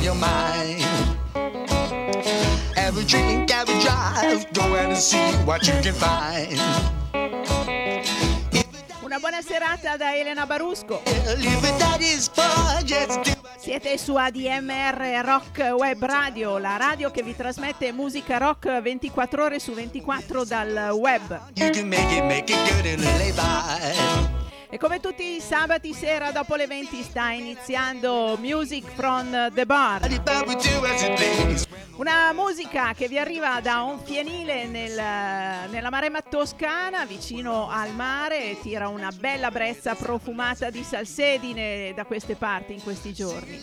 on your mind. A drink, a drive, go and see what you can find. Una buona serata da Elena Barusco. Siete su ADMR Rock Web Radio, la radio che vi trasmette musica rock 24 ore su 24 dal web. E come tutti i sabati sera dopo le 20 sta iniziando Music from the Bar. Una musica che vi arriva da un fienile nel, nella Maremma Toscana, vicino al mare, tira una bella brezza profumata di salsedine da queste parti in questi giorni.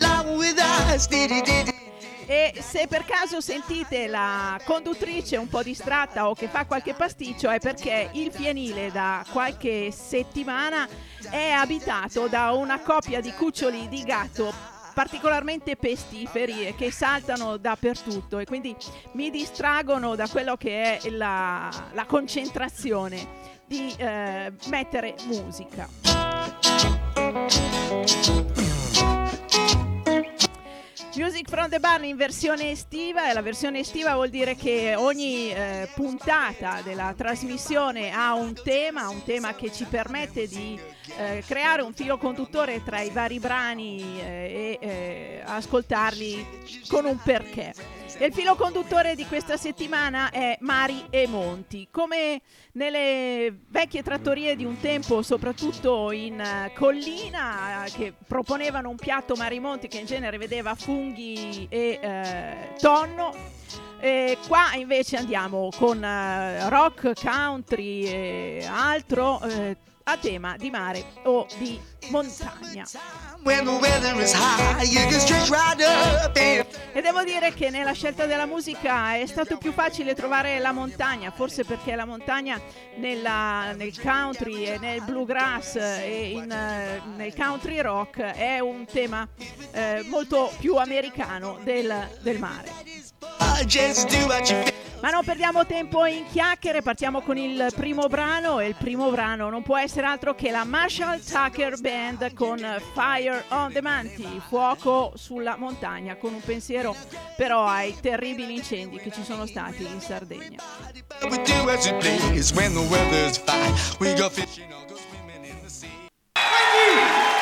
E se per caso sentite la conduttrice un po' distratta o che fa qualche pasticcio è perché il fienile da qualche settimana è abitato da una coppia di cuccioli di gatto particolarmente pestiferi che saltano dappertutto e quindi mi distraggono da quello che è la, la concentrazione di eh, mettere musica. Music from the Barn in versione estiva e la versione estiva vuol dire che ogni eh, puntata della trasmissione ha un tema, un tema che ci permette di eh, creare un filo conduttore tra i vari brani eh, e eh, ascoltarli con un perché. Il filo conduttore di questa settimana è mari e monti. Come nelle vecchie trattorie di un tempo, soprattutto in uh, collina, che proponevano un piatto mari e monti che in genere vedeva funghi e uh, tonno. E qua invece andiamo con uh, rock, country e altro a tema di mare o di montagna. E devo dire che nella scelta della musica è stato più facile trovare la montagna, forse perché la montagna nella, nel country e nel bluegrass e in, uh, nel country rock è un tema uh, molto più americano del, del mare. Ma non perdiamo tempo in chiacchiere, partiamo con il primo brano e il primo brano non può essere altro che la Marshall Tucker Band con Fire on the Manti, fuoco sulla montagna, con un pensiero però ai terribili incendi che ci sono stati in Sardegna. Quindi!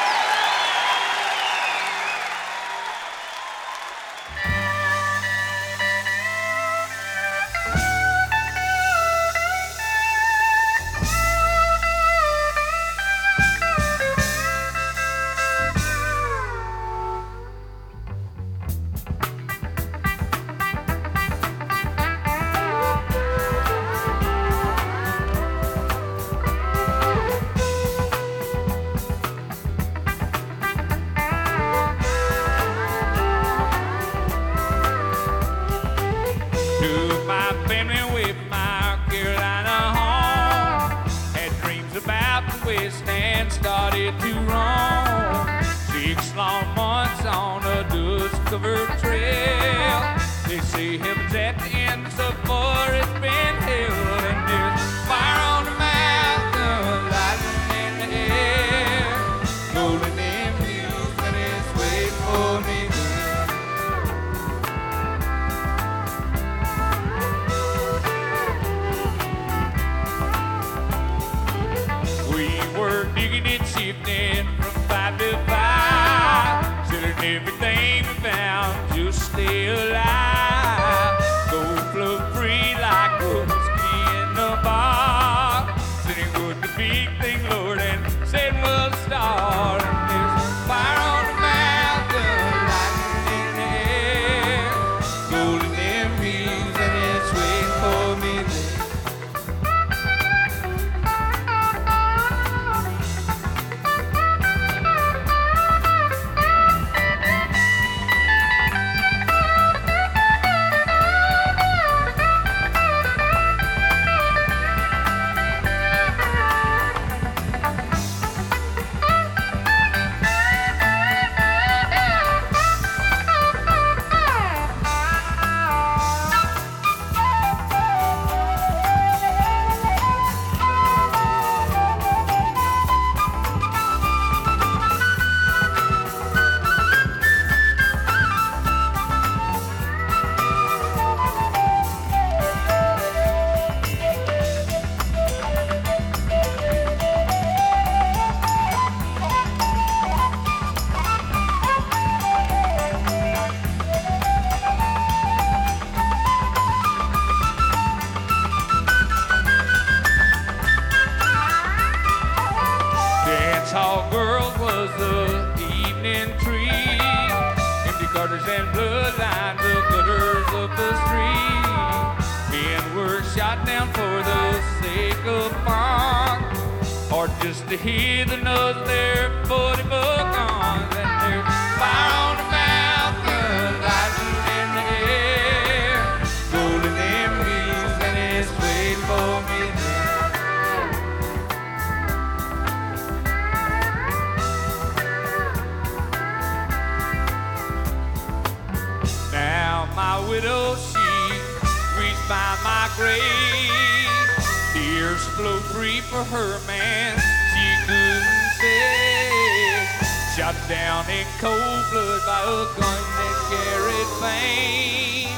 Down in cold blood by a gun that carried fame.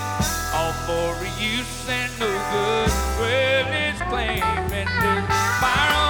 All for use and no good. Well, it's claiming the fire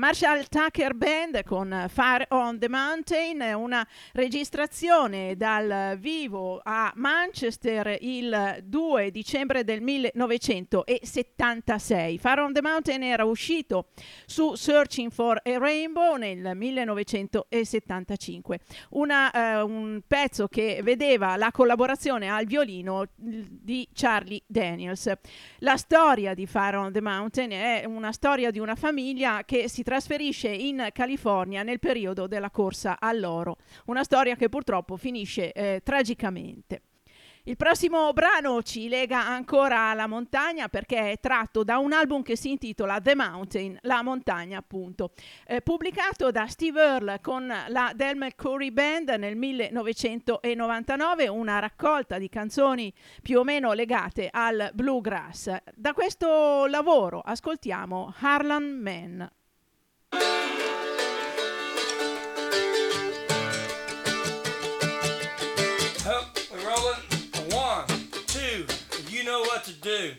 Marshall Tucker Band con Fire on the Mountain, una registrazione dal vivo a Manchester il 2 dicembre del 1976. Fire on the Mountain era uscito su Searching for a Rainbow nel 1975, Una, eh, un pezzo che vedeva la collaborazione al violino di Charlie Daniels. La storia di Fire on the Mountain è una storia di una famiglia che si trasferisce in California nel periodo della corsa all'oro, una storia che purtroppo finisce eh, tragicamente. Il prossimo brano ci lega ancora alla montagna perché è tratto da un album che si intitola The Mountain, la montagna appunto, eh, pubblicato da Steve Earle con la Del McCurry Band nel 1999, una raccolta di canzoni più o meno legate al bluegrass. Da questo lavoro ascoltiamo Harlan Man. Up, we rolling. One, two, you know what to do.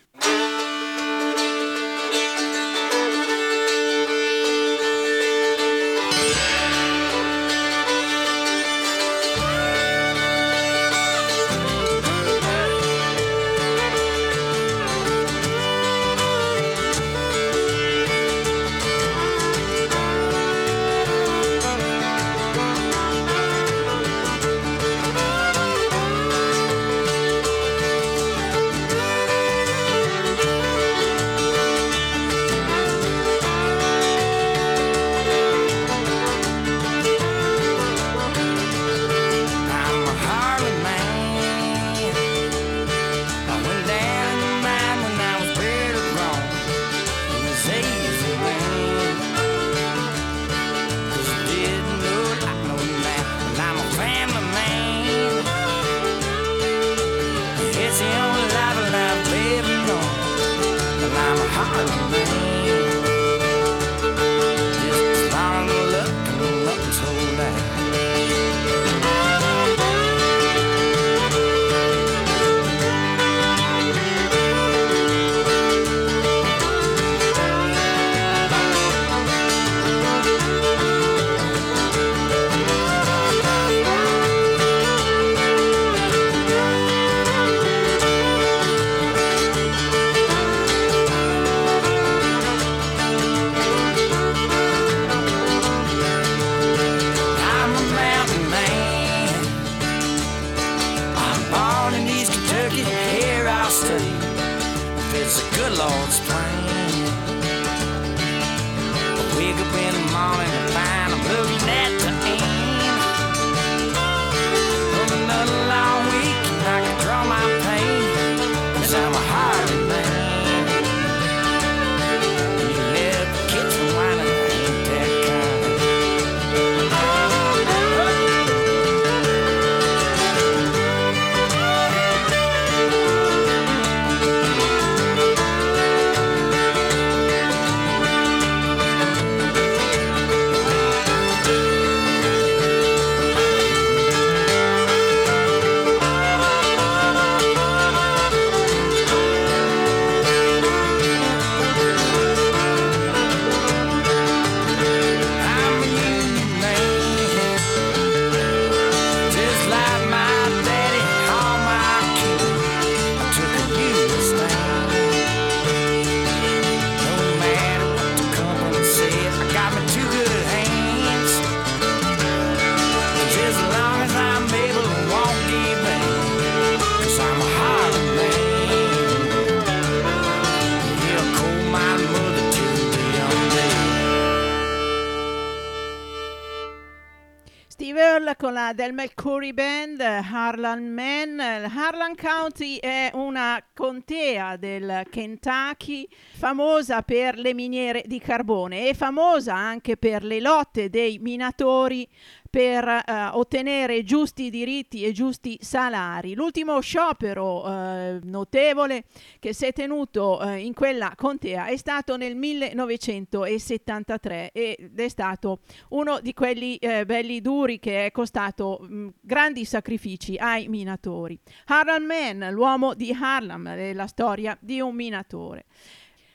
McCurry Band, Harlan Man. Harlan County è una contea del Kentucky famosa per le miniere di carbone e famosa anche per le lotte dei minatori per eh, ottenere giusti diritti e giusti salari. L'ultimo sciopero eh, notevole che si è tenuto eh, in quella contea è stato nel 1973 ed è stato uno di quelli eh, belli duri che è costato mh, grandi sacrifici ai minatori. Harlan Mann, l'uomo di Harlem, è la storia di un minatore.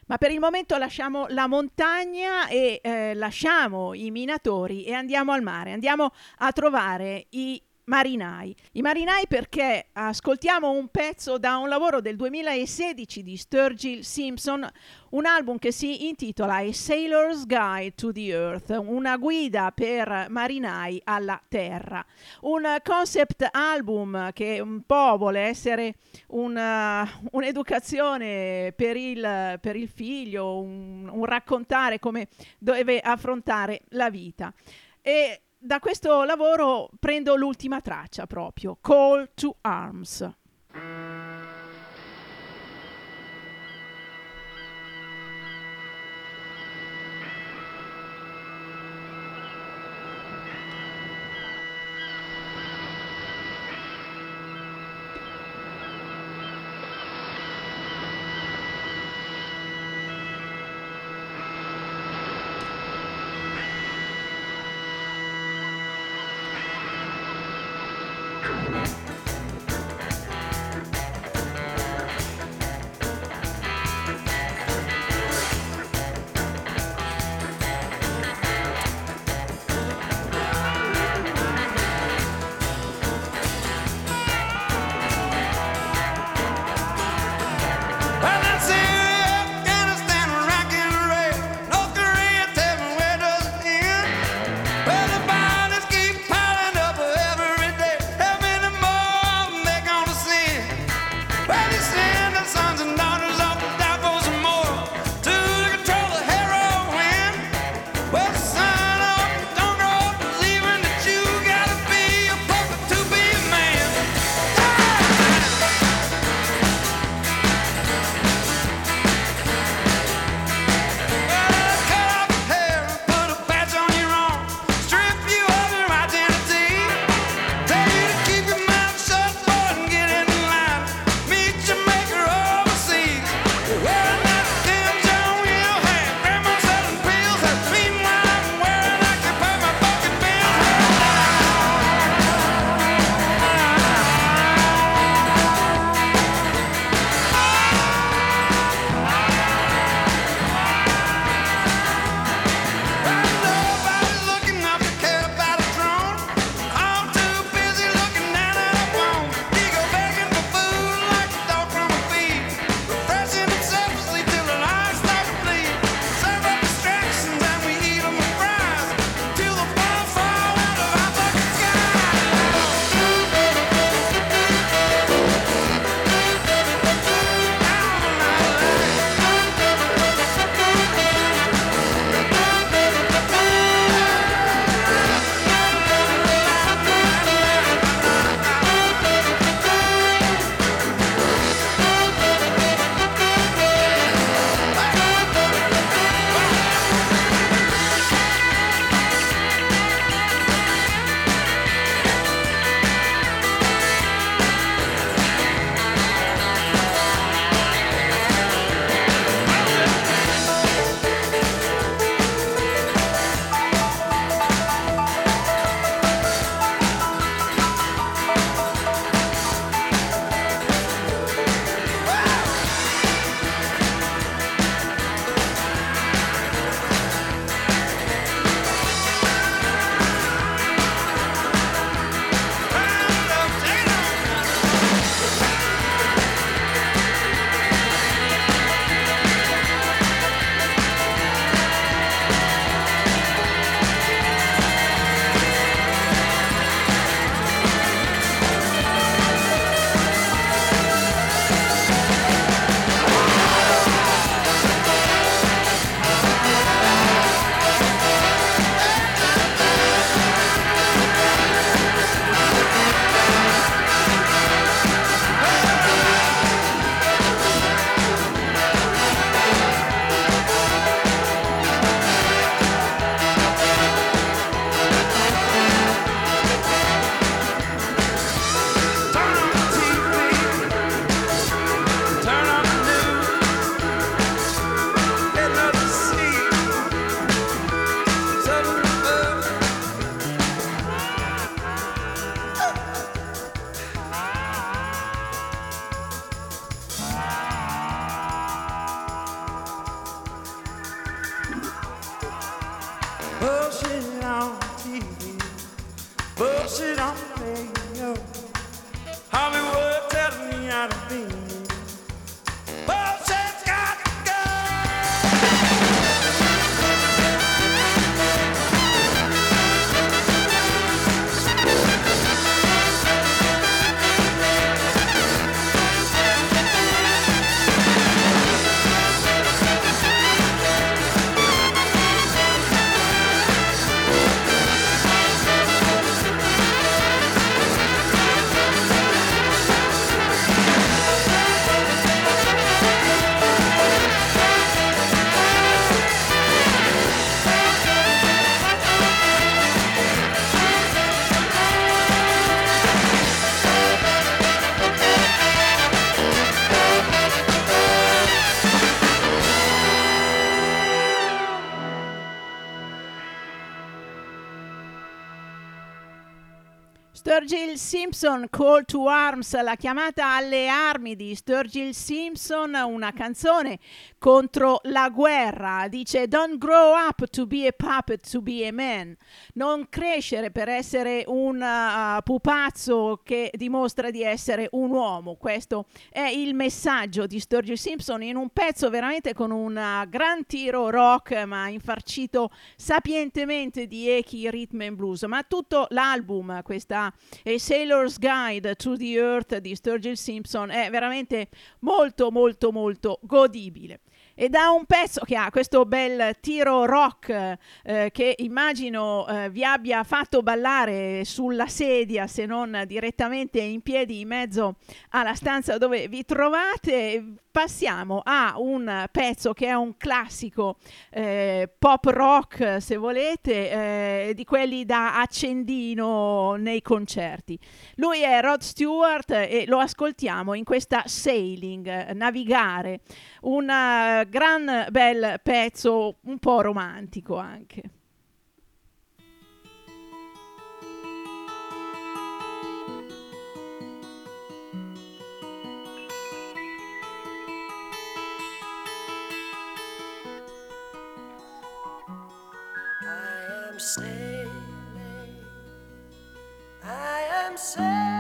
Ma per il momento lasciamo la montagna e eh, lasciamo i minatori e andiamo al mare, andiamo a trovare i marinai. I marinai perché ascoltiamo un pezzo da un lavoro del 2016 di Sturgill Simpson, un album che si intitola A Sailor's Guide to the Earth, una guida per marinai alla Terra. Un concept album che un po' vuole essere una, un'educazione per il, per il figlio, un, un raccontare come deve affrontare la vita. E da questo lavoro prendo l'ultima traccia proprio, Call to Arms. Sturgill Simpson, Call to Arms, la chiamata alle armi di Sturgill Simpson, una canzone contro la guerra. Dice Don't grow up to be a puppet, to be a man. Non crescere per essere un uh, pupazzo che dimostra di essere un uomo. Questo è il messaggio di Sturgill Simpson in un pezzo veramente con un uh, gran tiro rock, ma infarcito sapientemente di echi, rhythm and blues. Ma tutto l'album, questa A Sailor's Guide to the Earth di Sturgill Simpson, è veramente molto, molto, molto godibile. E da un pezzo che ha questo bel tiro rock eh, che immagino eh, vi abbia fatto ballare sulla sedia se non direttamente in piedi in mezzo alla stanza dove vi trovate passiamo a un pezzo che è un classico eh, pop rock se volete eh, di quelli da accendino nei concerti. Lui è Rod Stewart e lo ascoltiamo in questa Sailing navigare un uh, gran bel pezzo un po' romantico anche sailing, I am sailing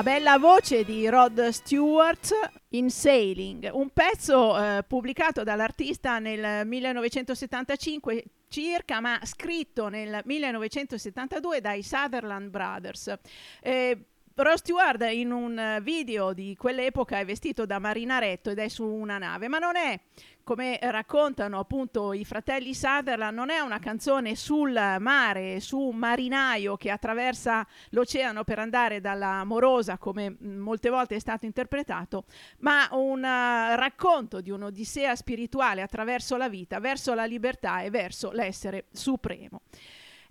La bella voce di Rod Stewart in Sailing, un pezzo eh, pubblicato dall'artista nel 1975 circa, ma scritto nel 1972 dai Sutherland Brothers. Eh, Rod Stewart in un video di quell'epoca è vestito da marinaretto ed è su una nave, ma non è come raccontano appunto i fratelli Sutherland, non è una canzone sul mare, su un marinaio che attraversa l'oceano per andare dalla morosa, come molte volte è stato interpretato, ma un eh, racconto di un'odissea spirituale attraverso la vita, verso la libertà e verso l'essere supremo.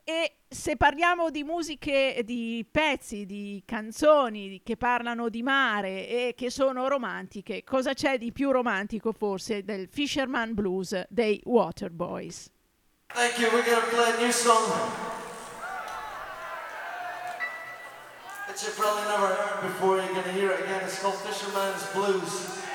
E se parliamo di musiche, di pezzi, di canzoni che parlano di mare e che sono romantiche, cosa c'è di più romantico forse del Fisherman Blues dei Waterboys? Thank you. We're gonna play a new song that you probably never heard before. You're gonna hear it again. It's called Fisherman's Blues.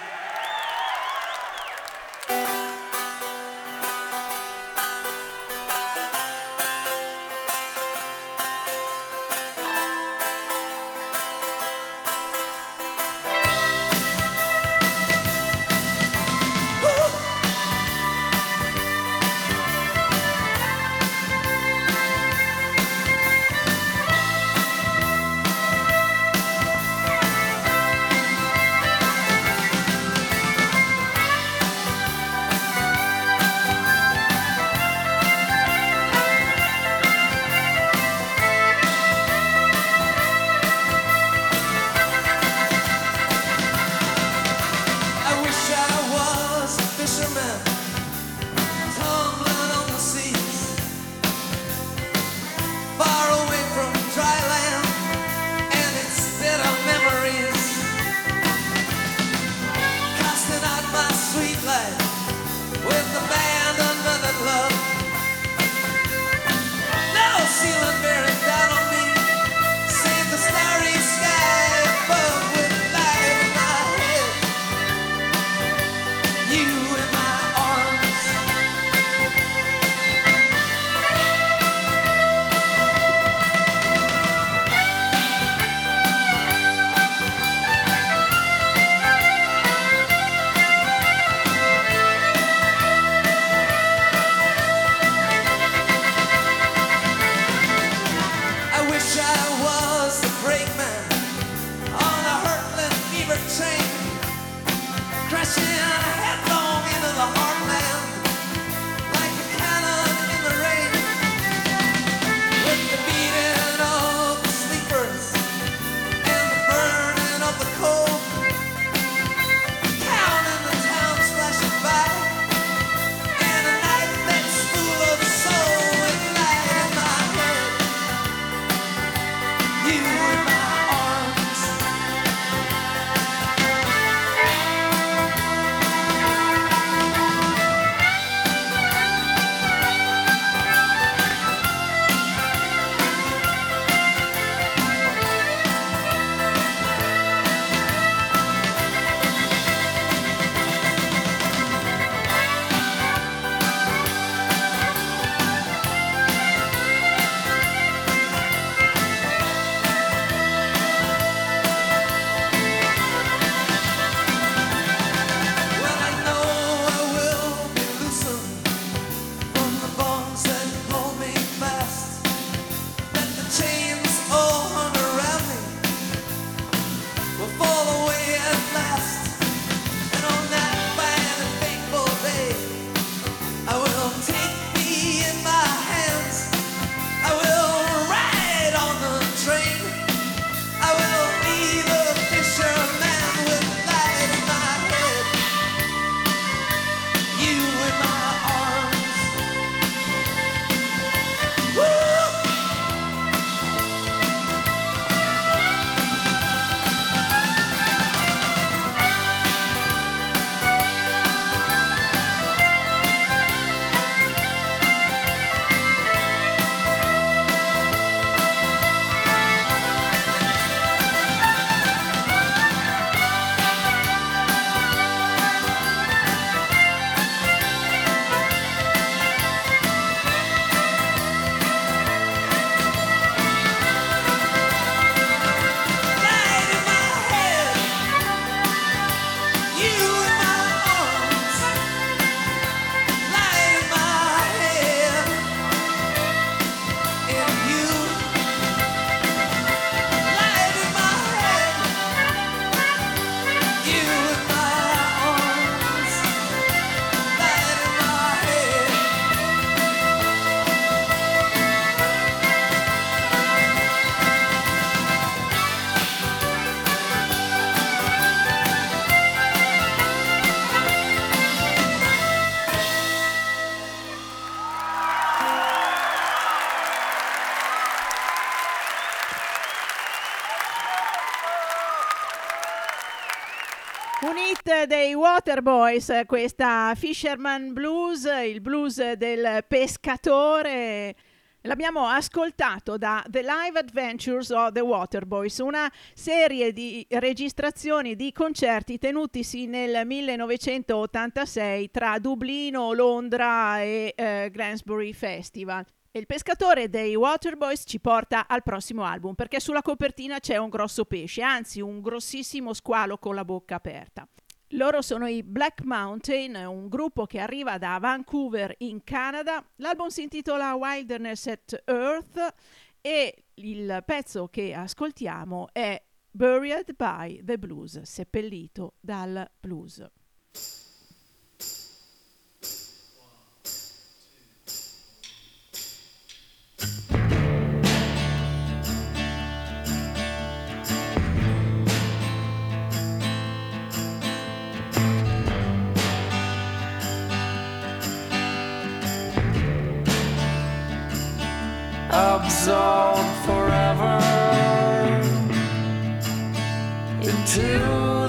Waterboys, questa Fisherman Blues, il blues del pescatore. L'abbiamo ascoltato da The Live Adventures of the Waterboys, una serie di registrazioni di concerti tenutisi nel 1986 tra Dublino, Londra e eh, Glastonbury Festival. Il pescatore dei Waterboys ci porta al prossimo album perché sulla copertina c'è un grosso pesce, anzi un grossissimo squalo con la bocca aperta. Loro sono i Black Mountain, un gruppo che arriva da Vancouver in Canada. L'album si intitola Wilderness at Earth e il pezzo che ascoltiamo è Buried by the Blues, seppellito dal blues. Into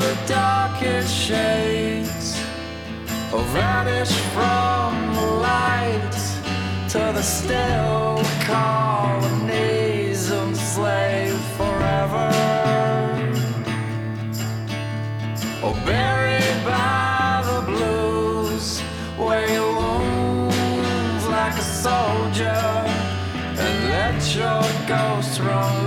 the darkest shades, or vanish from the light to the still colonies enslaved forever, oh, or buried by the blues where your wounds like a soldier and let your ghost run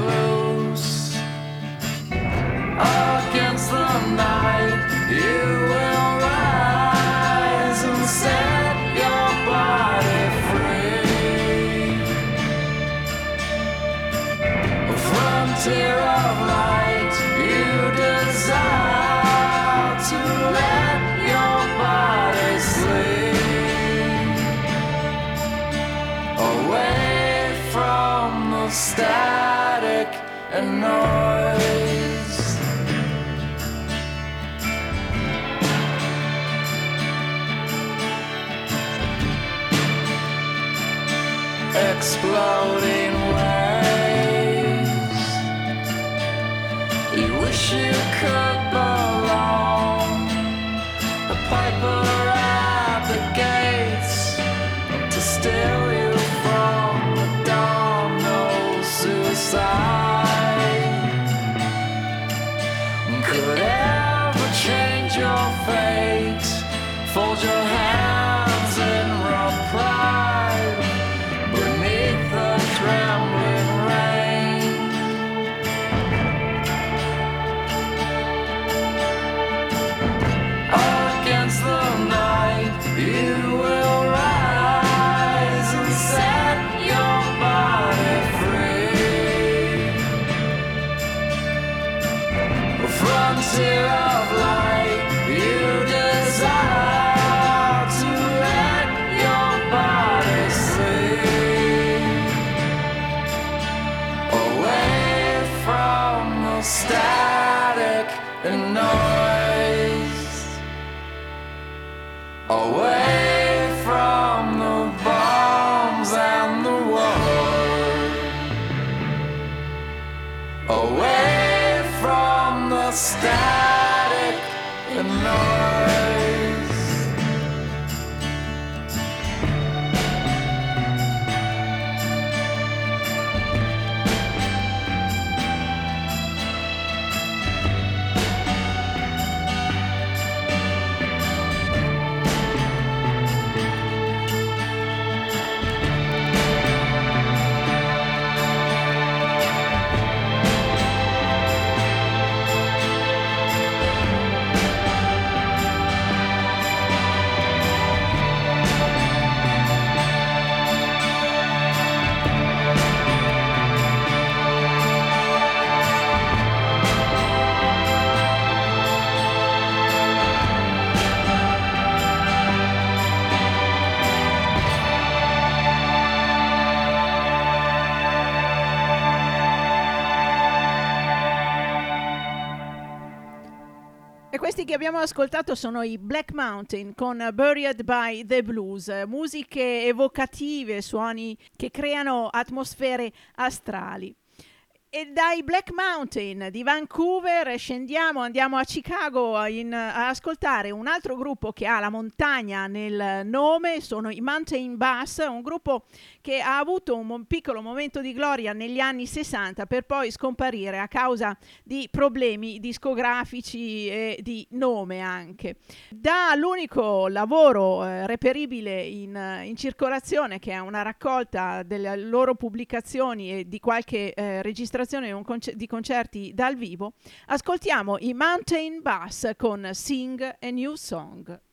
ascoltato sono i Black Mountain con Buried by the Blues, musiche evocative, suoni che creano atmosfere astrali. E dai Black Mountain di Vancouver scendiamo, andiamo a Chicago in, ad ascoltare un altro gruppo che ha la montagna nel nome, sono i Mountain Bass, un gruppo che ha avuto un piccolo momento di gloria negli anni 60 per poi scomparire a causa di problemi discografici e di nome anche. Dall'unico lavoro eh, reperibile in, in, circolazione, che è una raccolta delle loro pubblicazioni e di qualche eh, registrazione, registrazione di concerti dal vivo, ascoltiamo i Mountain Bass con Sing a New Song.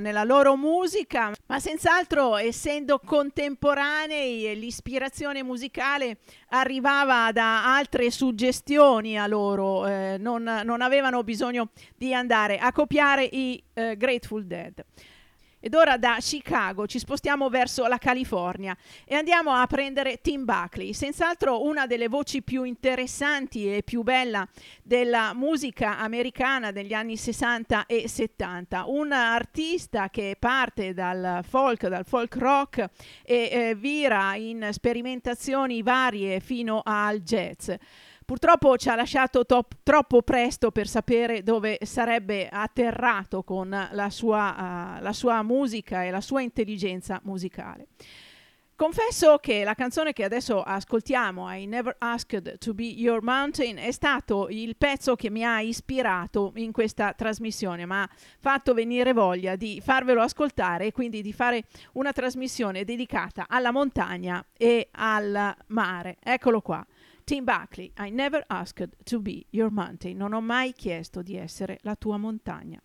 nella loro musica, ma senz'altro essendo contemporanei l'ispirazione musicale arrivava da altre suggestioni a loro, eh, non, non, avevano bisogno di andare a copiare i eh, Grateful Dead. Ed ora da Chicago ci spostiamo verso la California e andiamo a prendere Tim Buckley, senz'altro una delle voci più interessanti e più bella della musica americana degli anni 60 e 70. Un artista che parte dal folk, dal folk rock e eh, vira in sperimentazioni varie fino al jazz. Purtroppo ci ha lasciato top, troppo presto per sapere dove sarebbe atterrato con la sua, uh, la sua musica e la sua intelligenza musicale. Confesso che la canzone che adesso ascoltiamo, I Never Asked to Be Your Mountain, è stato il pezzo che mi ha ispirato in questa trasmissione, ma ha fatto venire voglia di farvelo ascoltare e quindi di fare una trasmissione dedicata alla montagna e al mare. Eccolo qua. Tim Buckley, I never asked to be your mountain. Non ho mai chiesto di essere la tua montagna.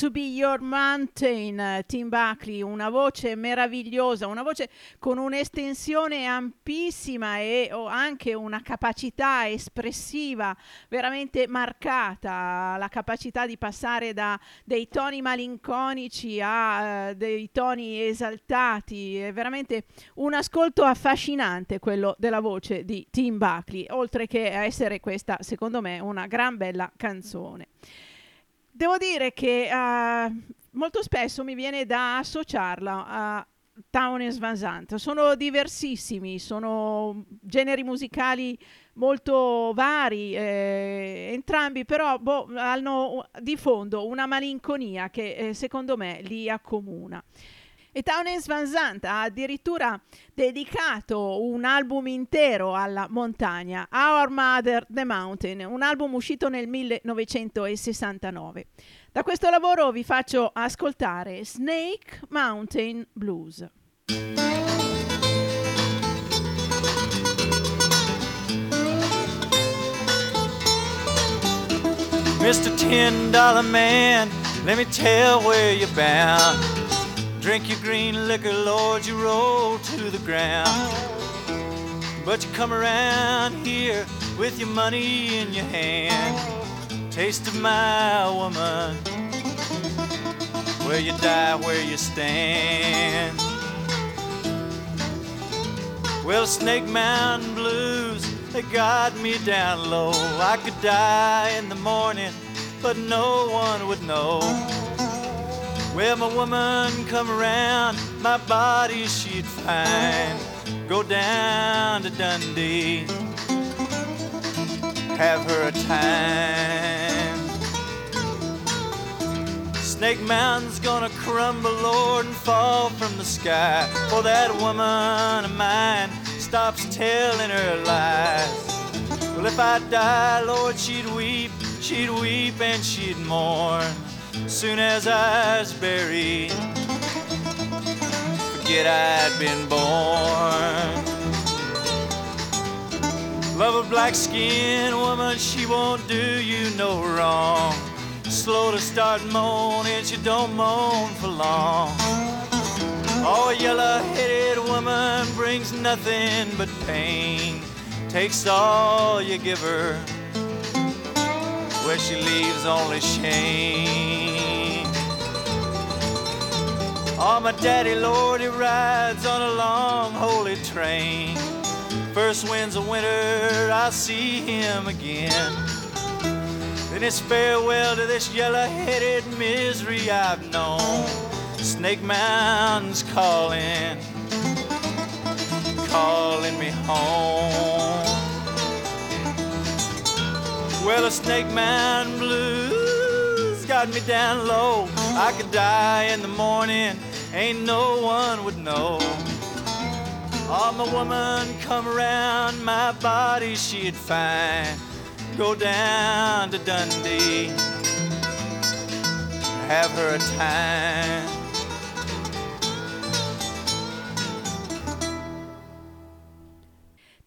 To be your mountain, eh, Tim Buckley, una voce meravigliosa, una voce con un'estensione ampissima e anche una capacità espressiva veramente marcata, la capacità di passare da dei toni malinconici a eh, dei toni esaltati, è veramente un ascolto affascinante quello della voce di Tim Buckley, oltre che essere questa, secondo me, una gran bella canzone. Devo dire che uh, molto spesso mi viene da associarla a Town Van Sant. Sono diversissimi, sono generi musicali molto vari, eh, entrambi però boh, hanno di fondo una malinconia che eh, secondo me li accomuna. E Townes Van Zandt ha addirittura dedicato un album intero alla montagna, Our Mother the Mountain, un album uscito nel 1969. Da questo lavoro vi faccio ascoltare Snake Mountain Blues. Mr. Ten Dollar Man, let me tell where you're bound. Drink your green liquor, Lord, you roll to the ground. But you come around here with your money in your hand. Taste of my woman, where you die, where you stand. Well, Snake Mountain Blues, they got me down low. I could die in the morning, but no one would know. Well, my woman come around, my body she'd find. Go down to Dundee, have her a time. Snake Mountain's gonna crumble, Lord, and fall from the sky. For that woman of mine stops telling her lies. Well, if I die, Lord, she'd weep, she'd weep and she'd mourn soon as I was buried. Forget I'd been born. Love a black skinned woman, she won't do you no wrong. Slow to start moaning, she don't moan for long. Oh, yellow headed woman brings nothing but pain. Takes all you give her, where she leaves only shame. Oh, my daddy, Lord, he rides on a long, holy train. First winds of winter, I see him again. Then it's farewell to this yellow headed misery I've known. Snake Mountain's calling, calling me home. Well, the Snake Mountain Blues got me down low. I could die in the morning, ain't no one would know. Oh, my woman come around, my body she'd find. Go down to Dundee, have her a time.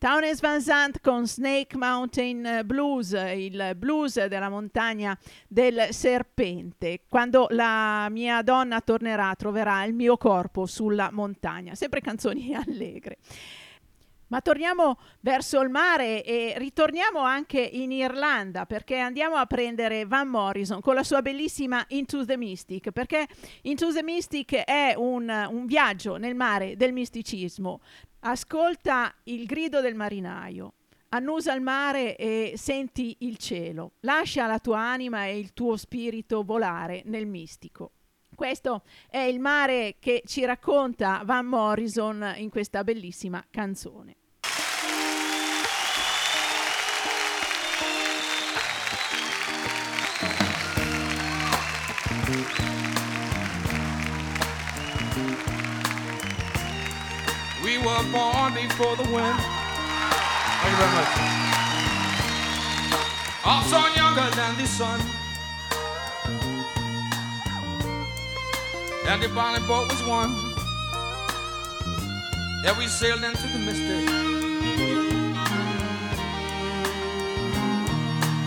Townes Van Zandt con Snake Mountain Blues, il blues della montagna del serpente. Quando la mia donna tornerà, troverà il mio corpo sulla montagna. Sempre canzoni allegre. Ma torniamo verso il mare e ritorniamo anche in Irlanda perché andiamo a prendere Van Morrison con la sua bellissima Into the Mystic perché Into the Mystic è un, un viaggio nel mare del misticismo. Ascolta il grido del marinaio, annusa il mare e senti il cielo. Lascia la tua anima e il tuo spirito volare nel mistico. Questo è il mare che ci racconta Van Morrison in questa bellissima canzone. Were born before the wind. Thank you very much. Also younger than the sun. And the bonnet boat was one. And we sailed into the mystic.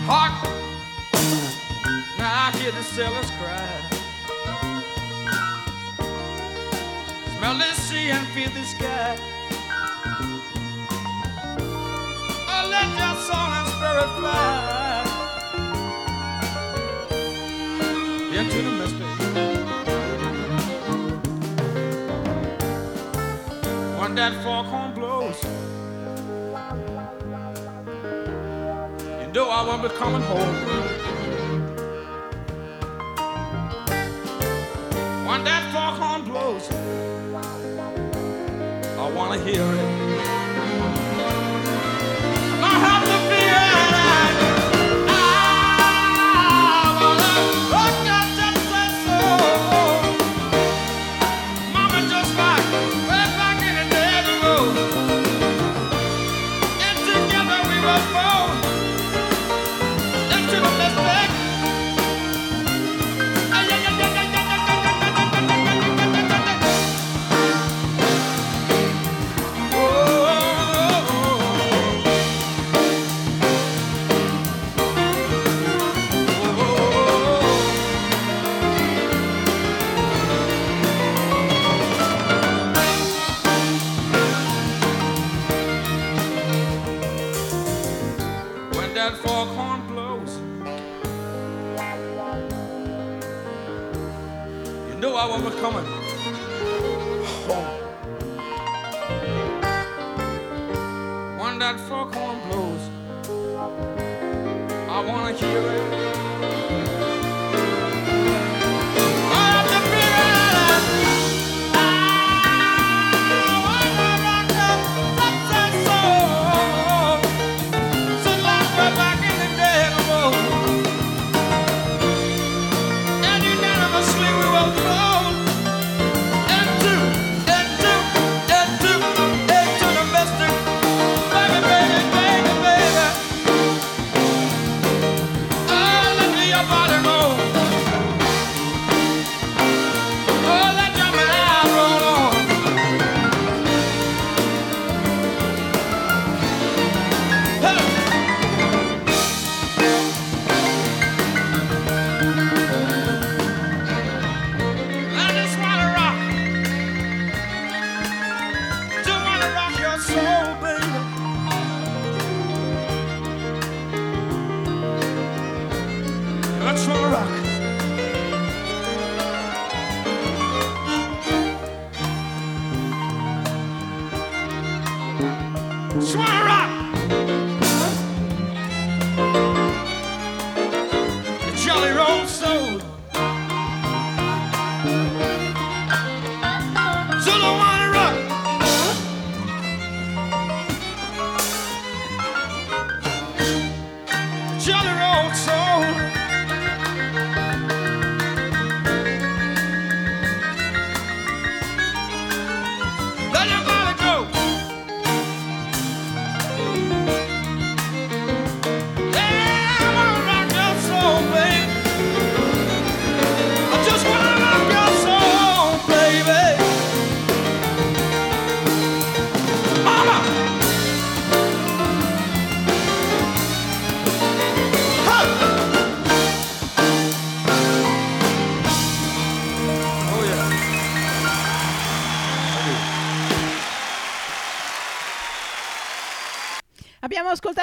Hark! Now I hear the sailors cry. Smell the sea and feel the sky. Oh, let your soul and spirit fly mm. into the mystic. When that foghorn blows, you know I won't be coming home. When that foghorn blows, I want to hear it. I'm.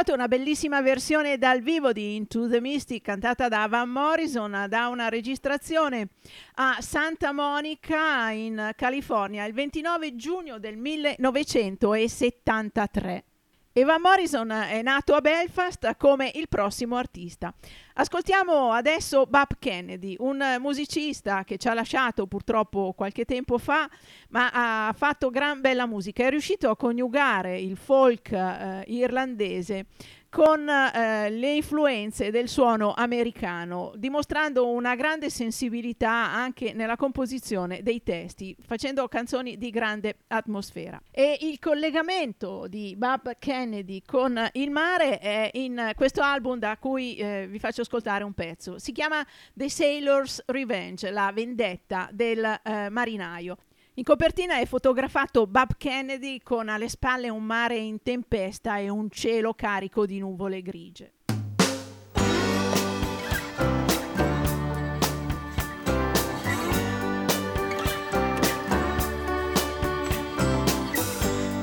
Ascoltato una bellissima versione dal vivo di Into the Mystic cantata da Van Morrison da una registrazione a Santa Monica in California il 29 giugno del 1973. Evan Morrison è nato a Belfast come il prossimo artista. Ascoltiamo adesso Bob Kennedy, un musicista che ci ha lasciato purtroppo qualche tempo fa, ma ha fatto gran bella musica. È riuscito a coniugare il folk eh, irlandese con eh, le influenze del suono americano, dimostrando una grande sensibilità anche nella composizione dei testi, facendo canzoni di grande atmosfera. E il collegamento di Bob Kennedy con il mare è in questo album da cui eh, vi faccio ascoltare un pezzo. Si chiama The Sailor's Revenge, la vendetta del eh, marinaio. In copertina è fotografato Bob Kennedy con alle spalle un mare in tempesta e un cielo carico di nuvole grigie.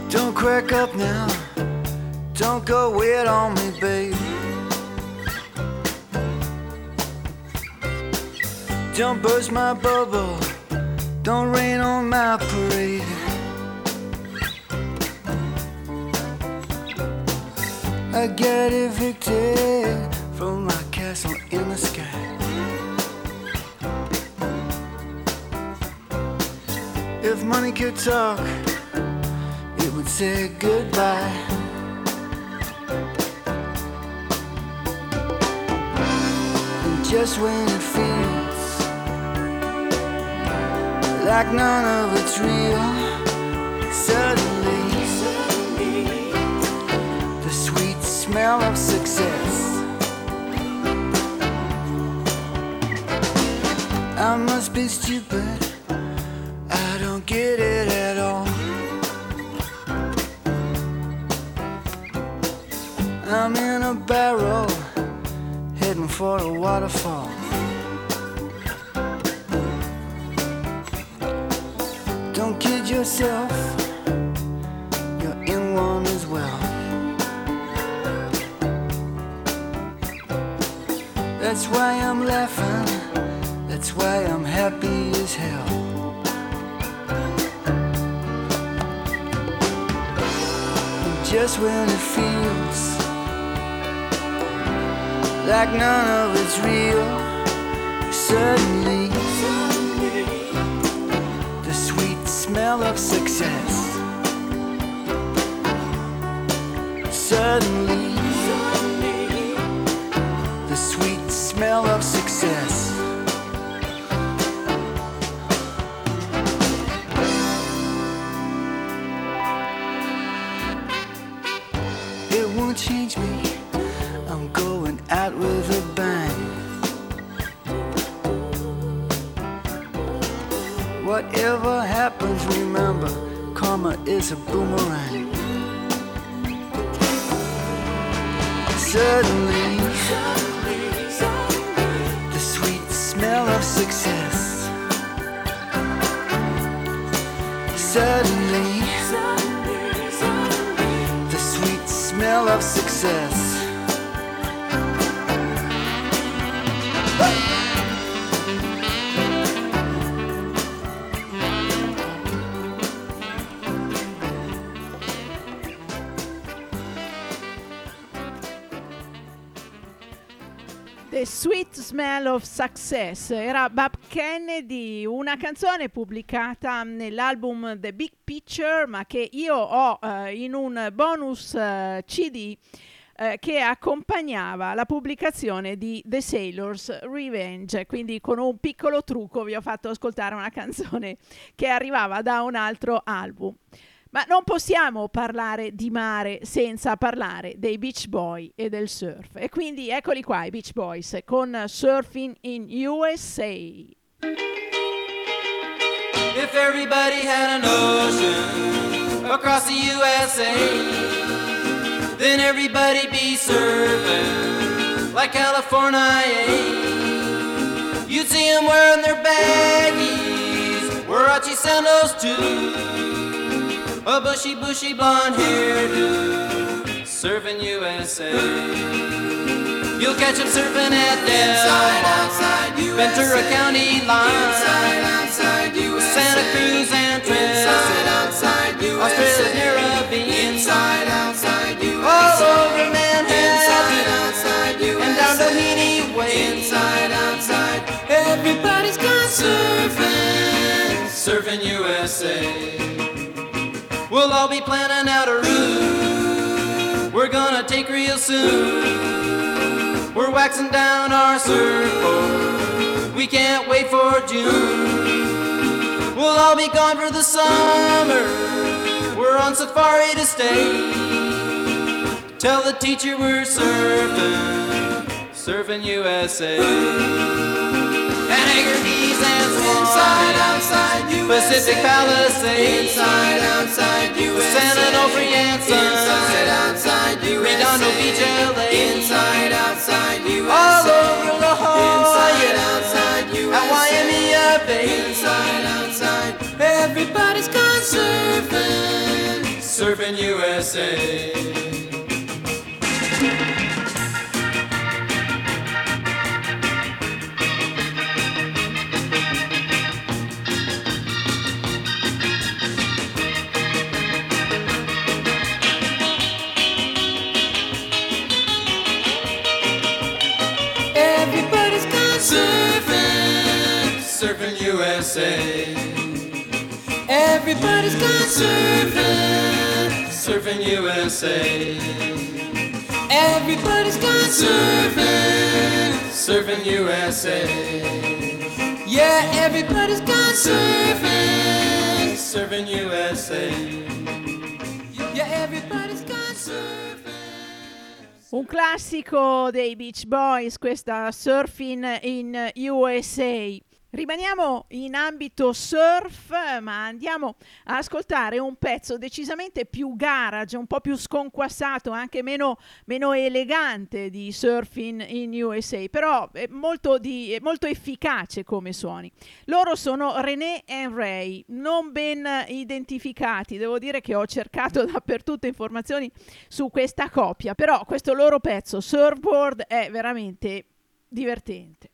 Don't crack up now, don't go weird on me, babe. Don't burst my bubble. Don't rain on my parade. I get evicted from my castle in the sky. If money could talk, it would say goodbye. And just when it feels like none of it's real, suddenly, the sweet smell of success. I must be stupid. I don't get it at all. I'm in a barrel, heading for a waterfall. Yourself, you're in one as well. That's why I'm laughing, that's why I'm happy as hell. And just when it feels like none of it's real. Suddenly, smell of success. Suddenly, The Sweet Smell of Success era Bob Kennedy, una canzone pubblicata nell'album The Big Picture, ma che io ho eh, in un bonus eh, CD eh, che accompagnava la pubblicazione di The Sailor's Revenge. Quindi con un piccolo trucco vi ho fatto ascoltare una canzone che arrivava da un altro album. Ma non possiamo parlare di mare senza parlare dei Beach Boy e del surf. E quindi eccoli qua i Beach Boys con Surfing in USA. If everybody had an ocean across the USA, then everybody be surfing like California. You'd see them wearing their baggies, Warachi sandals too, a bushy, bushy blonde hairdo, surfing USA. You'll catch them surfing at Del, Ventura County line, outside USA. Santa Cruz and Trinidad, Australia's Caribbean, Inside, outside USA. all over Manhattan, outside and down Doheny Way. Inside, outside. Everybody's gone surfing, surfing USA. We'll all be planning out a route we're gonna take real soon. We're waxing down our surfboard. We can't wait for June. We'll all be gone for the summer. We're on safari to stay. Tell the teacher we're surfing, surfing USA. Anchor Keys and Inside, outside USA. Pacific Palisades. Inside, outside USA. San Onofre and Sons. Inside, outside USA. Redondo Beach, LA. Inside, outside USA. All over La Jolla. Inside, outside USA. At Waimea Bay. Inside, outside. Everybody's gone surfing, Surfing USA. Everybody's gone surfing, surfing USA. Everybody's gone surfing, surfing USA. Yeah, everybody's gone surfing, surfing USA. Yeah, everybody's gone surfing. Un classico dei Beach Boys, questa Surfing in USA. Rimaniamo in ambito surf, ma andiamo a ascoltare un pezzo decisamente più garage, un po' più sconquassato, anche meno, meno elegante di Surfing in USA, però è molto, di, è molto efficace come suoni. Loro sono René e Ray, non ben identificati, devo dire che ho cercato dappertutto informazioni su questa coppia, però questo loro pezzo, Surfboard, è veramente divertente.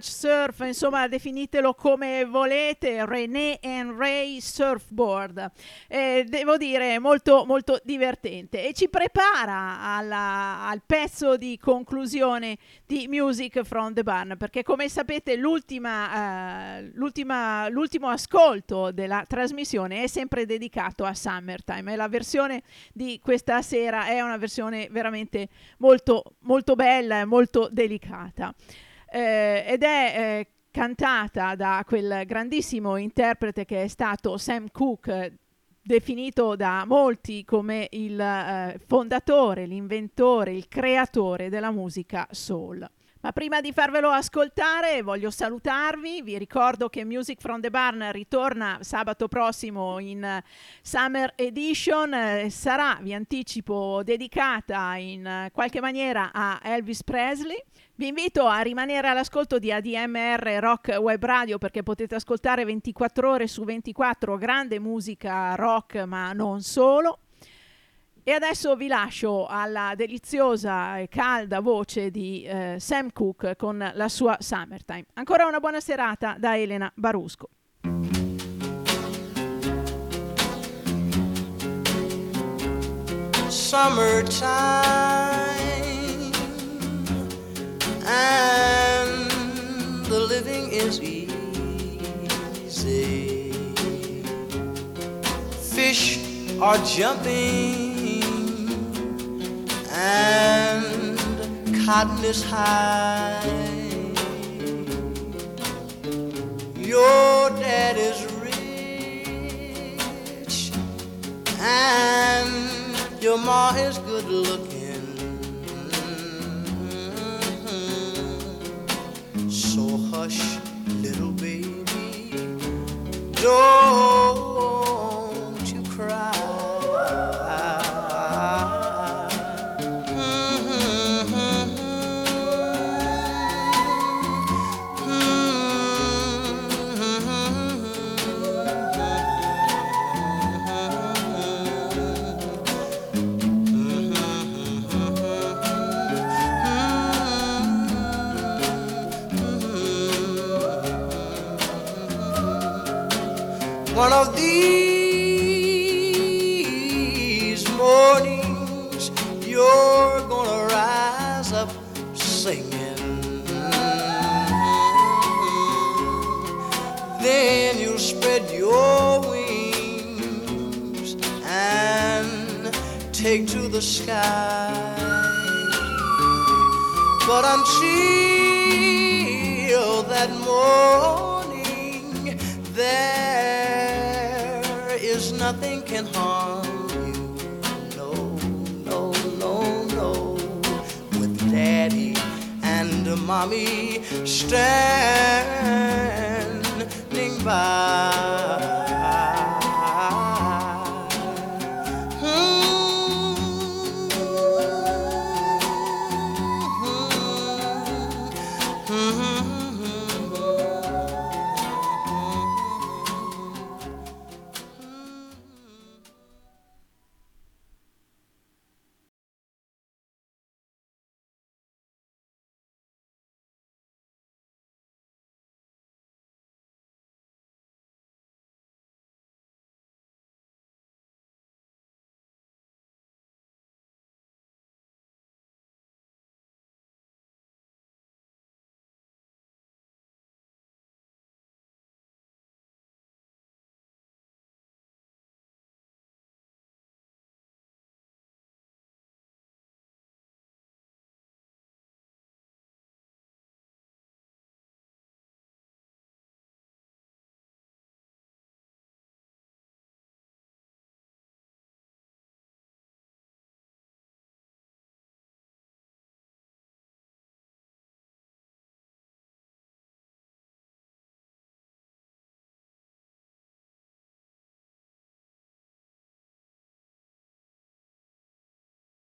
Garage surf, insomma definitelo come volete, René and Ray Surfboard. Eh, devo dire molto molto divertente. E ci prepara alla, al pezzo di conclusione di Music from the Barn perché come sapete l'ultima, eh, l'ultima, l'ultimo ascolto della trasmissione è sempre dedicato a Summertime. E la versione di questa sera è una versione veramente molto molto bella e molto delicata eh, ed è eh, cantata da quel grandissimo interprete che è stato Sam Cooke definito da molti come il eh, fondatore, l'inventore, il creatore della musica soul. Ma prima di farvelo ascoltare voglio salutarvi, vi ricordo che Music from the Barn ritorna sabato prossimo in Summer Edition, eh, sarà, vi anticipo, dedicata in qualche maniera a Elvis Presley. Vi invito a rimanere all'ascolto di ADMR Rock Web Radio perché potete ascoltare 24 ore su 24 grande musica rock ma non solo. E adesso vi lascio alla deliziosa e calda voce di eh, Sam Cooke con la sua Summertime. Ancora una buona serata da Elena Barusco. Summertime and the living is easy. Fish are jumping and cotton is high. Your dad is rich and your ma is good looking. Hush, little baby, don't you cry. One of these mornings, you're gonna rise up singing. Then you'll spread your wings and take to the sky. But until that morning, can harm you. No, no, no, no. With daddy and mommy standing by.